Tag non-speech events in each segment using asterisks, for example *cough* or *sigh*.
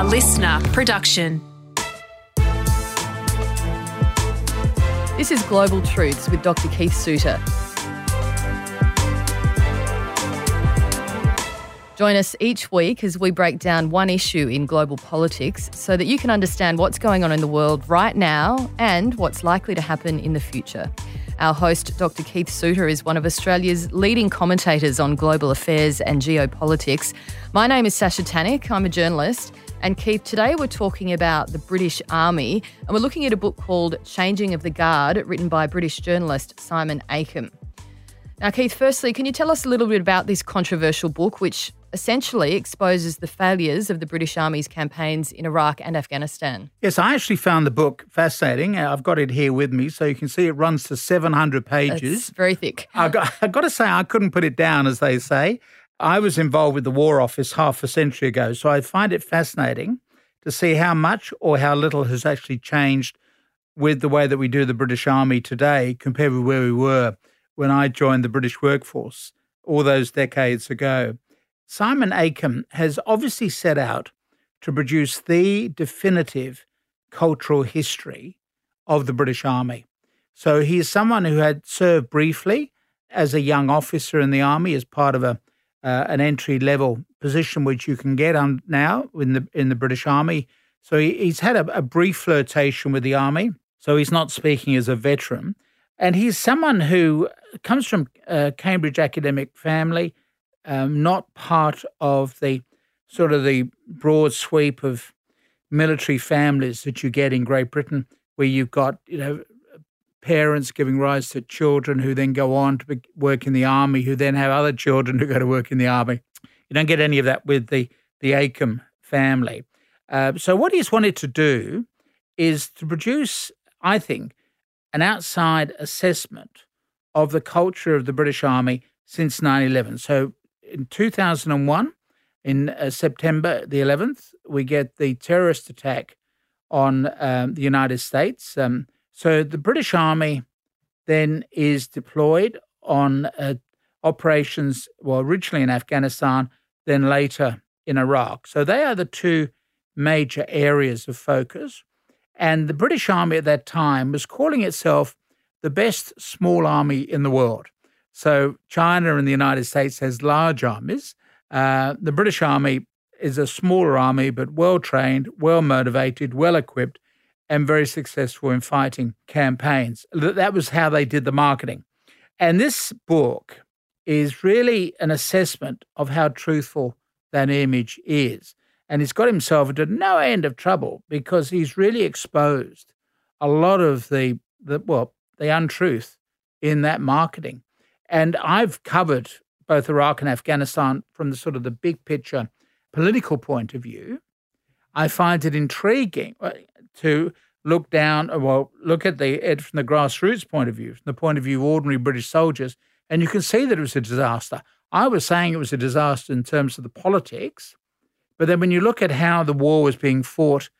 a listener production. This is Global Truths with Dr. Keith Suter. Join us each week as we break down one issue in global politics so that you can understand what's going on in the world right now and what's likely to happen in the future. Our host, Dr. Keith Suter, is one of Australia's leading commentators on global affairs and geopolitics. My name is Sasha Tannick. I'm a journalist. And Keith, today we're talking about the British Army and we're looking at a book called Changing of the Guard, written by British journalist Simon Akam. Now, Keith, firstly, can you tell us a little bit about this controversial book, which essentially exposes the failures of the British Army's campaigns in Iraq and Afghanistan. Yes, I actually found the book fascinating. Uh, I've got it here with me, so you can see it runs to 700 pages. It's very thick. I got, *laughs* I got to say, I couldn't put it down, as they say. I was involved with the War Office half a century ago, so I find it fascinating to see how much or how little has actually changed with the way that we do the British Army today compared with where we were when I joined the British workforce all those decades ago. Simon Akam has obviously set out to produce the definitive cultural history of the British Army. So he is someone who had served briefly as a young officer in the army as part of a uh, an entry level position which you can get on now in the in the British Army. So he, he's had a, a brief flirtation with the army. So he's not speaking as a veteran, and he's someone who comes from a Cambridge academic family um, not part of the sort of the broad sweep of military families that you get in Great Britain, where you've got you know parents giving rise to children who then go on to work in the army, who then have other children who go to work in the army. You don't get any of that with the the Akam family. Uh, so what he's wanted to do is to produce, I think, an outside assessment of the culture of the British Army since 9/11. So in 2001, in uh, September the 11th, we get the terrorist attack on um, the United States. Um, so the British Army then is deployed on uh, operations, well, originally in Afghanistan, then later in Iraq. So they are the two major areas of focus. And the British Army at that time was calling itself the best small army in the world. So China and the United States has large armies. Uh, the British Army is a smaller army, but well trained, well motivated, well equipped, and very successful in fighting campaigns. That was how they did the marketing. And this book is really an assessment of how truthful that image is. And he's got himself into no end of trouble because he's really exposed a lot of the, the well, the untruth in that marketing. And I've covered both Iraq and Afghanistan from the sort of the big picture political point of view. I find it intriguing to look down, uh, well, look at the it from the grassroots point of view, from the point of view of ordinary British soldiers, and you can see that it was a disaster. I was saying it was a disaster in terms of the politics, but then when you look at how the war was being fought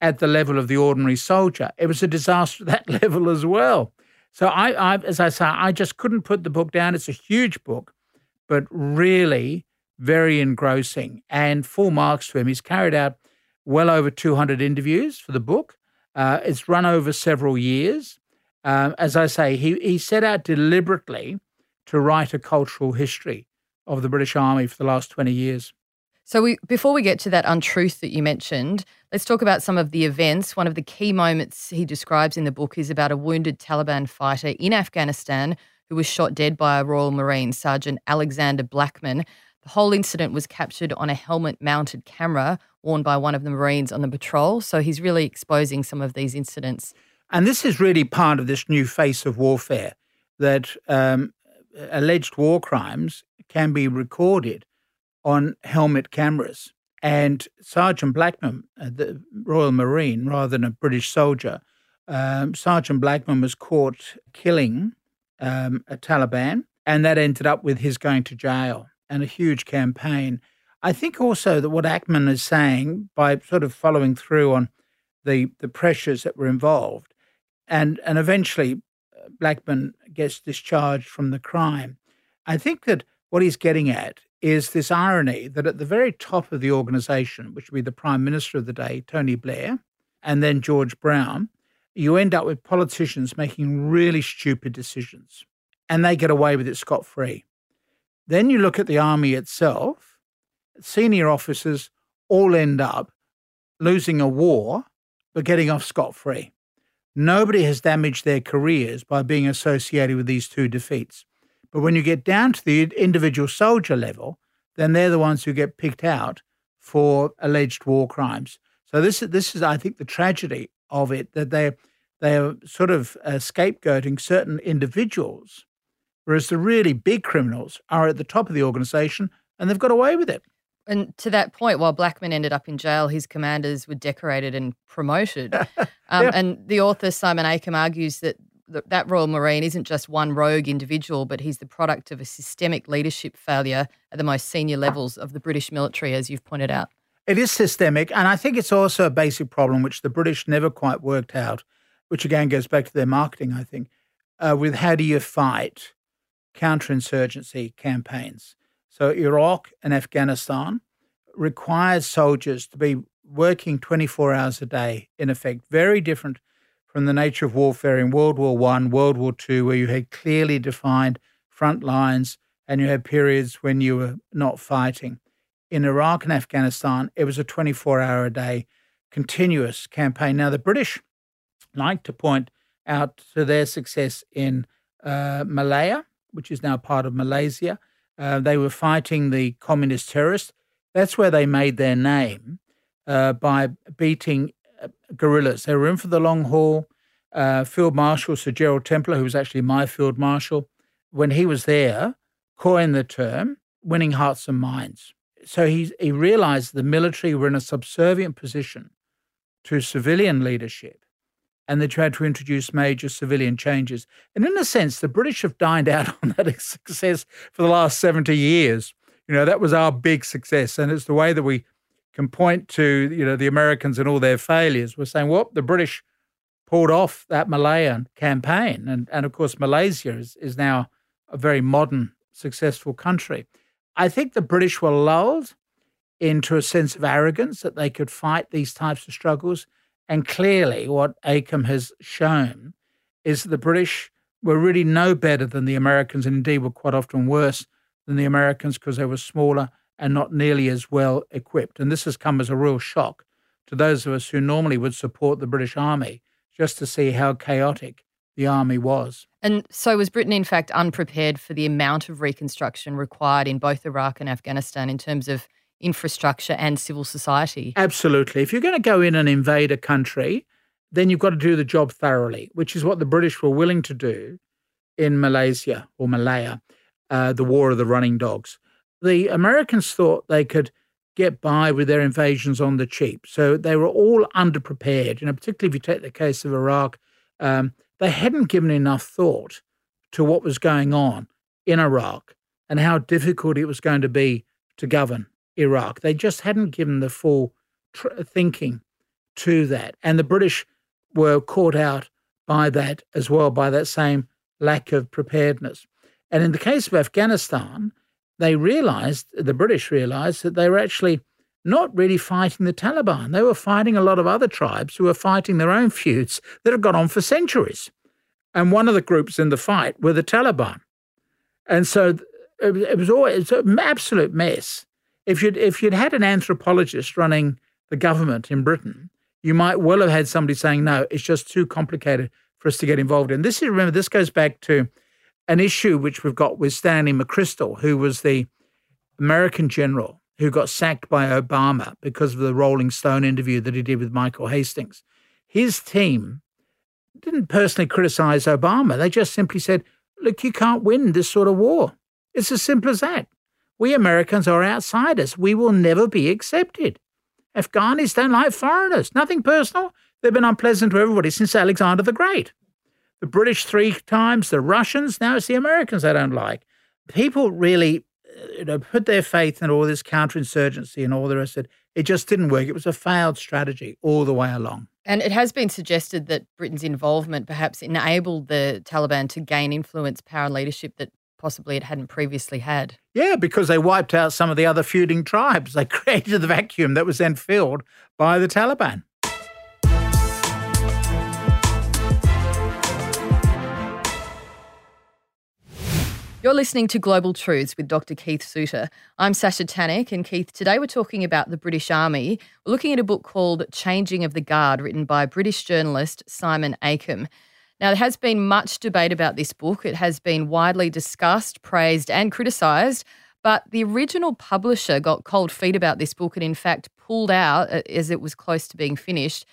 at the level of the ordinary soldier, it was a disaster *laughs* at that level as well. So I, I, as I say, I just couldn't put the book down. It's a huge book, but really very engrossing and full marks to him. He's carried out well over 200 interviews for the book. Uh, it's run over several years. Um, as I say, he, he set out deliberately to write a cultural history of the British Army for the last 20 years. So, we, before we get to that untruth that you mentioned, let's talk about some of the events. One of the key moments he describes in the book is about a wounded Taliban fighter in Afghanistan who was shot dead by a Royal Marine, Sergeant Alexander Blackman. The whole incident was captured on a helmet mounted camera worn by one of the Marines on the patrol. So, he's really exposing some of these incidents. And this is really part of this new face of warfare that um, alleged war crimes can be recorded on helmet cameras. And Sergeant Blackman, uh, the Royal Marine, rather than a British soldier, um, Sergeant Blackman was caught killing um, a Taliban, and that ended up with his going to jail and a huge campaign. I think also that what Akam is saying by sort of following through on the the pressures that were involved, and and eventually uh, Blackman gets discharged from the crime. I think that what he's getting at is this irony that at the very top of the organization, which would be the prime minister of the day, Tony Blair, and then George Brown, you end up with politicians making really stupid decisions and they get away with it scot free. Then you look at the army itself, senior officers all end up losing a war but getting off scot free. Nobody has damaged their careers by being associated with these two defeats. But when you get down to the individual soldier level, then they're the ones who get picked out for alleged war crimes. So this is this is I think the tragedy of it that they they're sort of uh, scapegoating certain individuals, whereas the really big criminals are at the top of the organization and they've got away with it. And to that point, while Blackman ended up in jail, his commanders were decorated and promoted. *laughs* um, yeah. And the author Simon Akam argues that that Royal Marine isn't just one rogue individual, but he's the product of a systemic leadership failure at the most senior levels of the British military, as you've pointed out. It is systemic. And I think it's also a basic problem which the British never quite worked out, which again goes back to their marketing, I think, uh, with how do you fight counterinsurgency campaigns. So Iraq and Afghanistan requires soldiers to be working 24 hours a day, in effect, very different from the nature of warfare in World War One, World War Two, where you had clearly defined front lines and you had periods when you were not fighting. In Iraq and Afghanistan, it was a 24 hour a day continuous campaign. Now, the British like to point out to their success in uh, Malaya, which is now part of Malaysia. Uh, they were fighting the communist terrorists. That's where they made their name uh, by beating guerrillas. They were in for the long haul. Uh, field Marshal Sir Gerald Templer, who was actually my Field Marshal, when he was there, coined the term winning hearts and minds. So he, he realized the military were in a subservient position to civilian leadership and they tried to introduce major civilian changes. And in a sense, the British have dined out *laughs* on that success for the last 70 years. You know, that was our big success. And it's the way that we can point to you know the Americans and all their failures. We're saying, well, the British pulled off that Malayan campaign, and and of course Malaysia is is now a very modern, successful country. I think the British were lulled into a sense of arrogance that they could fight these types of struggles, and clearly, what Akam has shown is the British were really no better than the Americans, and indeed were quite often worse than the Americans because they were smaller and not nearly as well equipped. And this has come as a real shock to those of us who normally would support the British Army just to see how chaotic the army was. And so was Britain, in fact, unprepared for the amount of reconstruction required in both Iraq and Afghanistan in terms of infrastructure and civil society? Absolutely. If you're going to go in and invade a country, then you've got to do the job thoroughly, which is what the British were willing to do in Malaysia or Malaya, uh, the War of the Running Dogs the Americans thought they could get by with their invasions on the cheap. So they were all underprepared. You know, particularly if you take the case of Iraq, um, they hadn't given enough thought to what was going on in Iraq and how difficult it was going to be to govern Iraq. They just hadn't given the full tr- uh, thinking to that. And the British were caught out by that as well, by that same lack of preparedness. And in the case of Afghanistan, they realized, the British realized, that they were actually not really fighting the Taliban. They were fighting a lot of other tribes who were fighting their own feuds that had gone on for centuries. And one of the groups in the fight were the Taliban. And so it was always an absolute mess. If you'd, if you'd had an anthropologist running the government in Britain, you might well have had somebody saying, no, it's just too complicated for us to get involved in. This is, remember, this goes back to an issue which we've got with Stanley McChrystal, who was the American general who got sacked by Obama because of the Rolling Stone interview that he did with Michael Hastings. His team didn't personally criticize Obama. They just simply said, look, you can't win this sort of war. It's as simple as that. We Americans are outsiders. We will never be accepted. Afghanis don't like foreigners. Nothing personal. They've been unpleasant to everybody since Alexander the Great the British three times, the Russians, now it's the Americans they don't like. People really uh, you know, put their faith in all this counterinsurgency and all the rest of it. It just didn't work. It was a failed strategy all the way along. And it has been suggested that Britain's involvement perhaps enabled the Taliban to gain influence, power, and leadership that possibly it hadn't previously had. Yeah, because they wiped out some of the other feuding tribes. *laughs* They created the vacuum that was then filled by the Taliban. You're listening to Global Truths with Dr. Keith Suter. I'm Sasha Tanik, and Keith, today we're talking about the British Army. We're looking at a book called Changing of the Guard, written by British journalist Simon Akam. Now, there has been much debate about this book. It has been widely discussed, praised, and criticised. But the original publisher got cold feet about this book and, in fact, pulled out uh, as it was close to being finished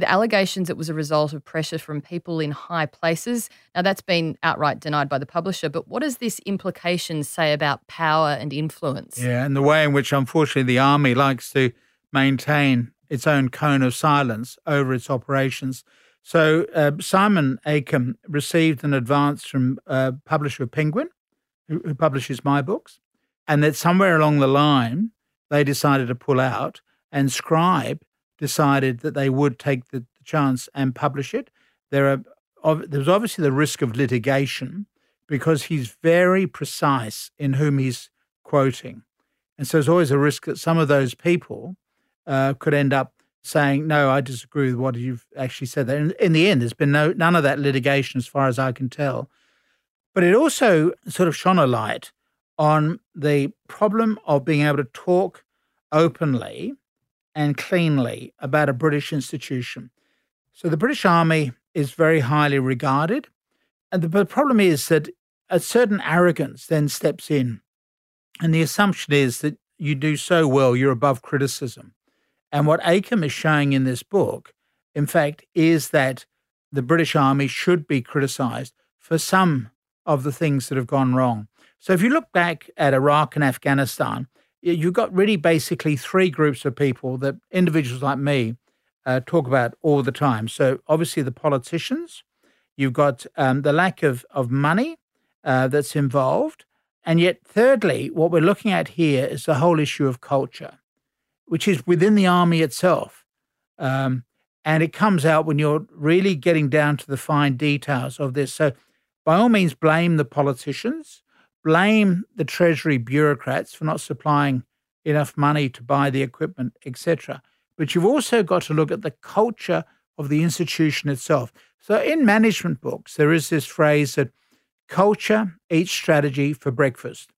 with allegations it was a result of pressure from people in high places. Now, that's been outright denied by the publisher, but what does this implication say about power and influence? Yeah, and the way in which, unfortunately, the army likes to maintain its own cone of silence over its operations. So, uh, Simon Akam received an advance from uh, publisher Penguin, who, who publishes my books, and that somewhere along the line, they decided to pull out, and Scribe decided that they would take the, the chance and publish it. There are there's obviously the risk of litigation because he's very precise in whom he's quoting, and so there's always a risk that some of those people uh, could end up saying, "No, I disagree with what you've actually said." There, in, in the end, there's been no none of that litigation, as far as I can tell. But it also sort of shone a light on the problem of being able to talk openly and cleanly about a British institution. So the British Army is very highly regarded. And the, problem is that a certain arrogance then steps in. And the assumption is that you do so well, you're above criticism. And what Akam is showing in this book, in fact, is that the British Army should be criticized for some of the things that have gone wrong. So if you look back at Iraq and Afghanistan, you've got really basically three groups of people that individuals like me uh, talk about all the time. So obviously the politicians, you've got um, the lack of of money uh, that's involved, and yet thirdly, what we're looking at here is the whole issue of culture, which is within the army itself. Um, and it comes out when you're really getting down to the fine details of this. So, by all means, blame the politicians blame the Treasury bureaucrats for not supplying enough money to buy the equipment, etc. But you've also got to look at the culture of the institution itself. So in management books, there is this phrase that culture eats strategy for breakfast.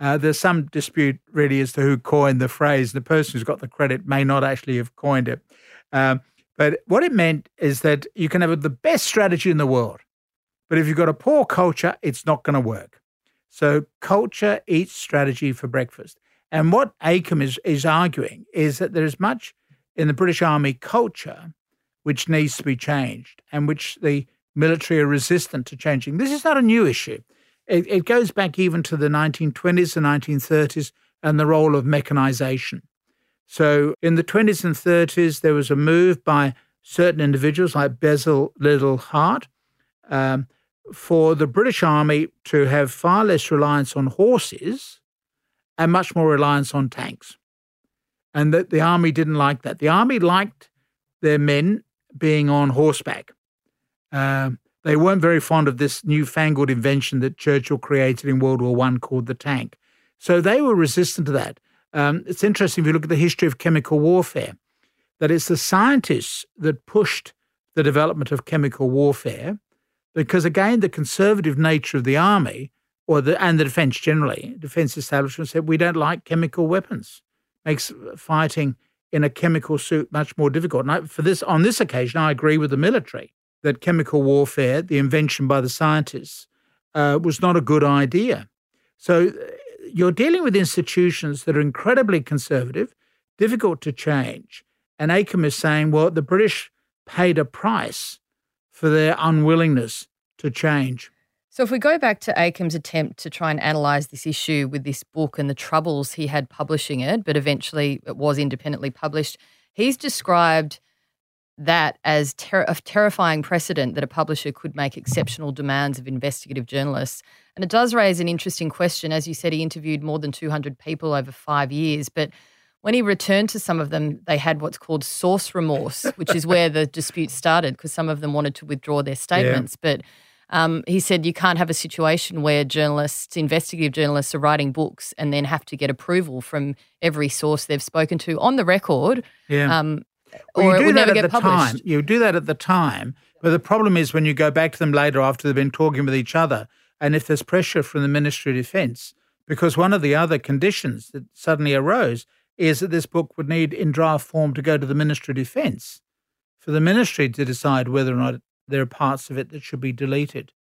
Uh, there's some dispute really as to who coined the phrase. The person who's got the credit may not actually have coined it. Um, but what it meant is that you can have the best strategy in the world, but if you've got a poor culture, it's not going to work. So culture eats strategy for breakfast. And what Akam is, is arguing is that there is much in the British Army culture which needs to be changed and which the military are resistant to changing. This is not a new issue. It, it goes back even to the 1920s and 1930s and the role of mechanization. So in the 20s and 30s, there was a move by certain individuals like Basil Liddell Hart um, for the British Army to have far less reliance on horses and much more reliance on tanks. And that the Army didn't like that. The Army liked their men being on horseback. Um, they weren't very fond of this newfangled invention that Churchill created in World War One called the tank. So they were resistant to that. Um, it's interesting if you look at the history of chemical warfare, that it's the scientists that pushed the development of chemical warfare because again, the conservative nature of the army or the and the defence generally, defence establishment said we don't like chemical weapons. Makes fighting in a chemical suit much more difficult. And I, for this, on this occasion, I agree with the military that chemical warfare, the invention by the scientists, uh, was not a good idea. So uh, you're dealing with institutions that are incredibly conservative, difficult to change. And Akam is saying, well, the British paid a price for their unwillingness to change. So, if we go back to Akam's attempt to try and analyse this issue with this book and the troubles he had publishing it, but eventually it was independently published, he's described that as ter- a terrifying precedent that a publisher could make exceptional demands of investigative journalists. And it does raise an interesting question. As you said, he interviewed more than 200 people over five years, but when he returned to some of them, they had what's called source remorse, which is where the dispute started because some of them wanted to withdraw their statements. Yeah. But Um, he said you can't have a situation where journalists, investigative journalists, are writing books and then have to get approval from every source they've spoken to on the record. Yeah. Um, Well, or you do that at get the published. time. You do that at the time, but the problem is when you go back to them later after they've been talking with each other, and if there's pressure from the Ministry of Defence, because one of the other conditions that suddenly arose is that this book would need in draft form to go to the Ministry of Defence for the ministry to decide whether or not there are parts of it that should be deleted,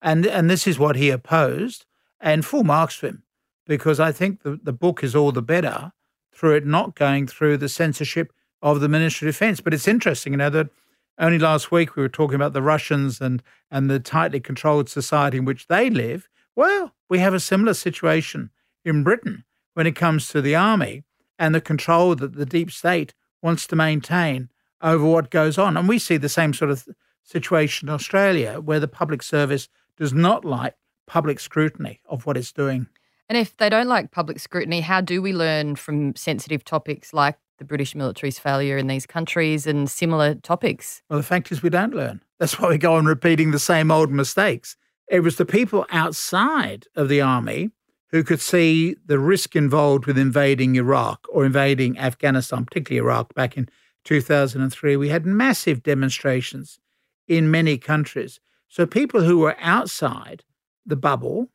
and and this is what he opposed, and full marks to him, because I think the the book is all the better through it not going through the censorship of the Ministry of Defence. But it's interesting, you know, that only last week we were talking about the Russians and and the tightly controlled society in which they live. Well, we have a similar situation in Britain when it comes to the army and the control that the deep state wants to maintain over what goes on. And we see the same sort of situation in Australia, where the public service does not like public scrutiny of what it's doing. And if they don't like public scrutiny, how do we learn from sensitive topics like the British military's failure in these countries and similar topics? Well, the fact is, we don't learn. That's why we go on repeating the same old mistakes. It was the people outside of the army who could see the risk involved with invading Iraq or invading Afghanistan, particularly Iraq back in 2003. We had massive demonstrations in many countries. So people who were outside the bubble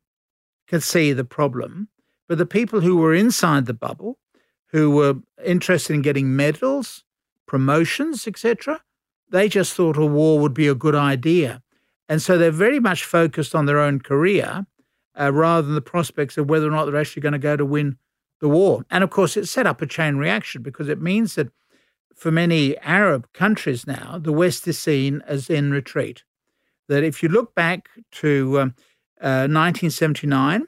could see the problem, but the people who were inside the bubble, who were interested in getting medals, promotions, etc., they just thought a war would be a good idea. And so they're very much focused on their own career uh, rather than the prospects of whether or not they're actually going to go to win the war. And of course, it set up a chain reaction because it means that for many Arab countries now, the West is seen as in retreat. That if you look back to um, uh, 1979,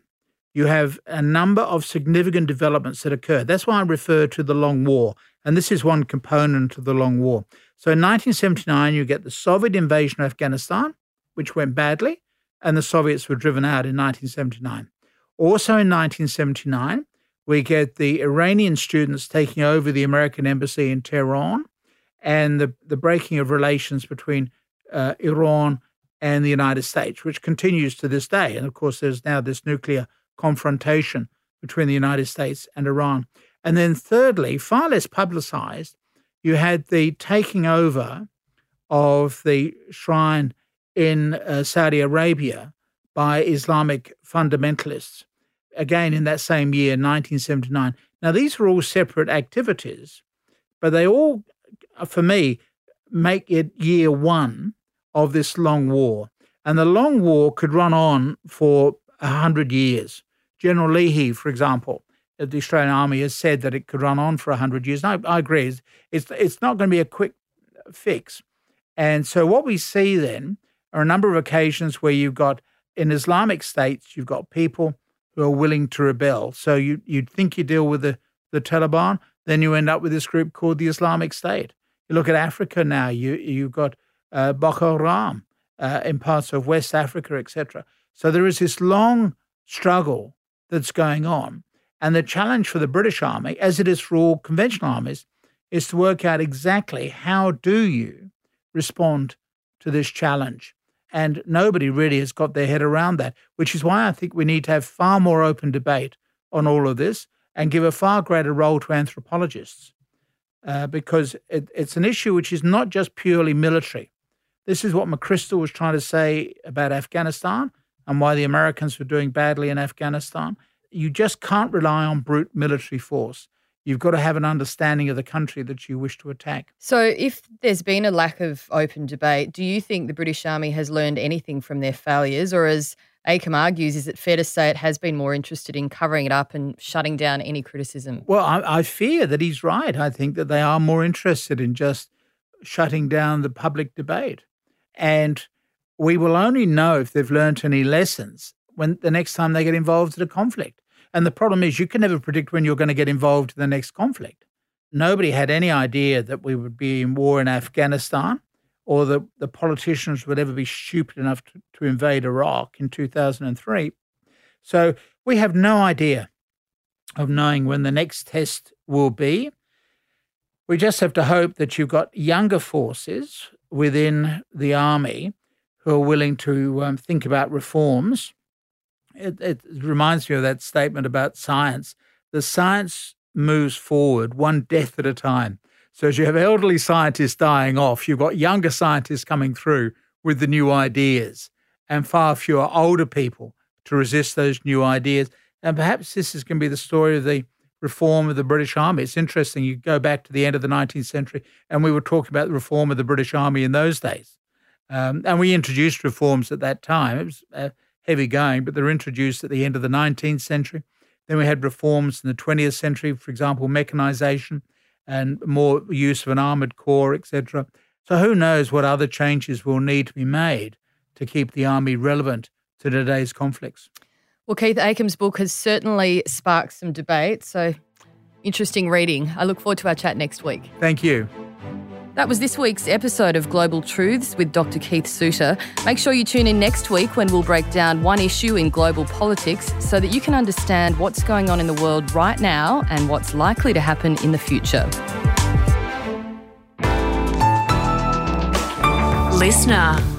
you have a number of significant developments that occur. That's why I refer to the Long War. And this is one component of the Long War. So in 1979, you get the Soviet invasion of Afghanistan, which went badly, and the Soviets were driven out in 1979. Also in 1979, we get the Iranian students taking over the American embassy in Tehran and the, the breaking of relations between uh, Iran and the United States, which continues to this day. And of course, there's now this nuclear confrontation between the United States and Iran. And then, thirdly, far less publicized, you had the taking over of the shrine in uh, Saudi Arabia by Islamic fundamentalists, again in that same year, 1979. Now, these are all separate activities, but they all, for me, make it year one of this long war. And the long war could run on for a hundred years. General Leahy, for example, of the Australian Army has said that it could run on for a hundred years. And I, I agree. It's, it's, it's not going to be a quick fix. And so what we see then are a number of occasions where you've got in Islamic states, you've got people who are willing to rebel. So you, you'd think you deal with the, the Taliban, then you end up with this group called the Islamic State. You look at Africa now, you, you've got uh, Boko Haram uh, in parts of West Africa, etc. So there is this long struggle that's going on. And the challenge for the British Army, as it is for all conventional armies, is to work out exactly how do you respond to this challenge. And nobody really has got their head around that, which is why I think we need to have far more open debate on all of this and give a far greater role to anthropologists. Uh, because it, it's an issue which is not just purely military. This is what McChrystal was trying to say about Afghanistan and why the Americans were doing badly in Afghanistan. You just can't rely on brute military force. You've got to have an understanding of the country that you wish to attack. So, if there's been a lack of open debate, do you think the British Army has learned anything from their failures? Or, as Akam argues, is it fair to say it has been more interested in covering it up and shutting down any criticism? Well, I, I fear that he's right. I think that they are more interested in just shutting down the public debate. And we will only know if they've learned any lessons when the next time they get involved in a conflict. And the problem is, you can never predict when you're going to get involved in the next conflict. Nobody had any idea that we would be in war in Afghanistan or that the politicians would ever be stupid enough to, to invade Iraq in 2003. So we have no idea of knowing when the next test will be. We just have to hope that you've got younger forces within the army who are willing to um, think about reforms. It, it reminds me of that statement about science. The science moves forward one death at a time. So as you have elderly scientists dying off, you've got younger scientists coming through with the new ideas and far fewer older people to resist those new ideas. And perhaps this is going to be the story of the reform of the British Army. It's interesting. You go back to the end of the 19th century, and we were talking about the reform of the British Army in those days. Um, and we introduced reforms at that time. It was uh, heavy going, but they were introduced at the end of the 19th century. Then we had reforms in the 20th century, for example, mechanization and more use of an armored corps, etc. So who knows what other changes will need to be made to keep the army relevant to today's conflicts. Well, Keith Akam's book has certainly sparked some debate. So interesting reading. I look forward to our chat next week. Thank you. That was this week's episode of Global Truths with Dr. Keith Suter. Make sure you tune in next week when we'll break down one issue in global politics so that you can understand what's going on in the world right now and what's likely to happen in the future. Listener.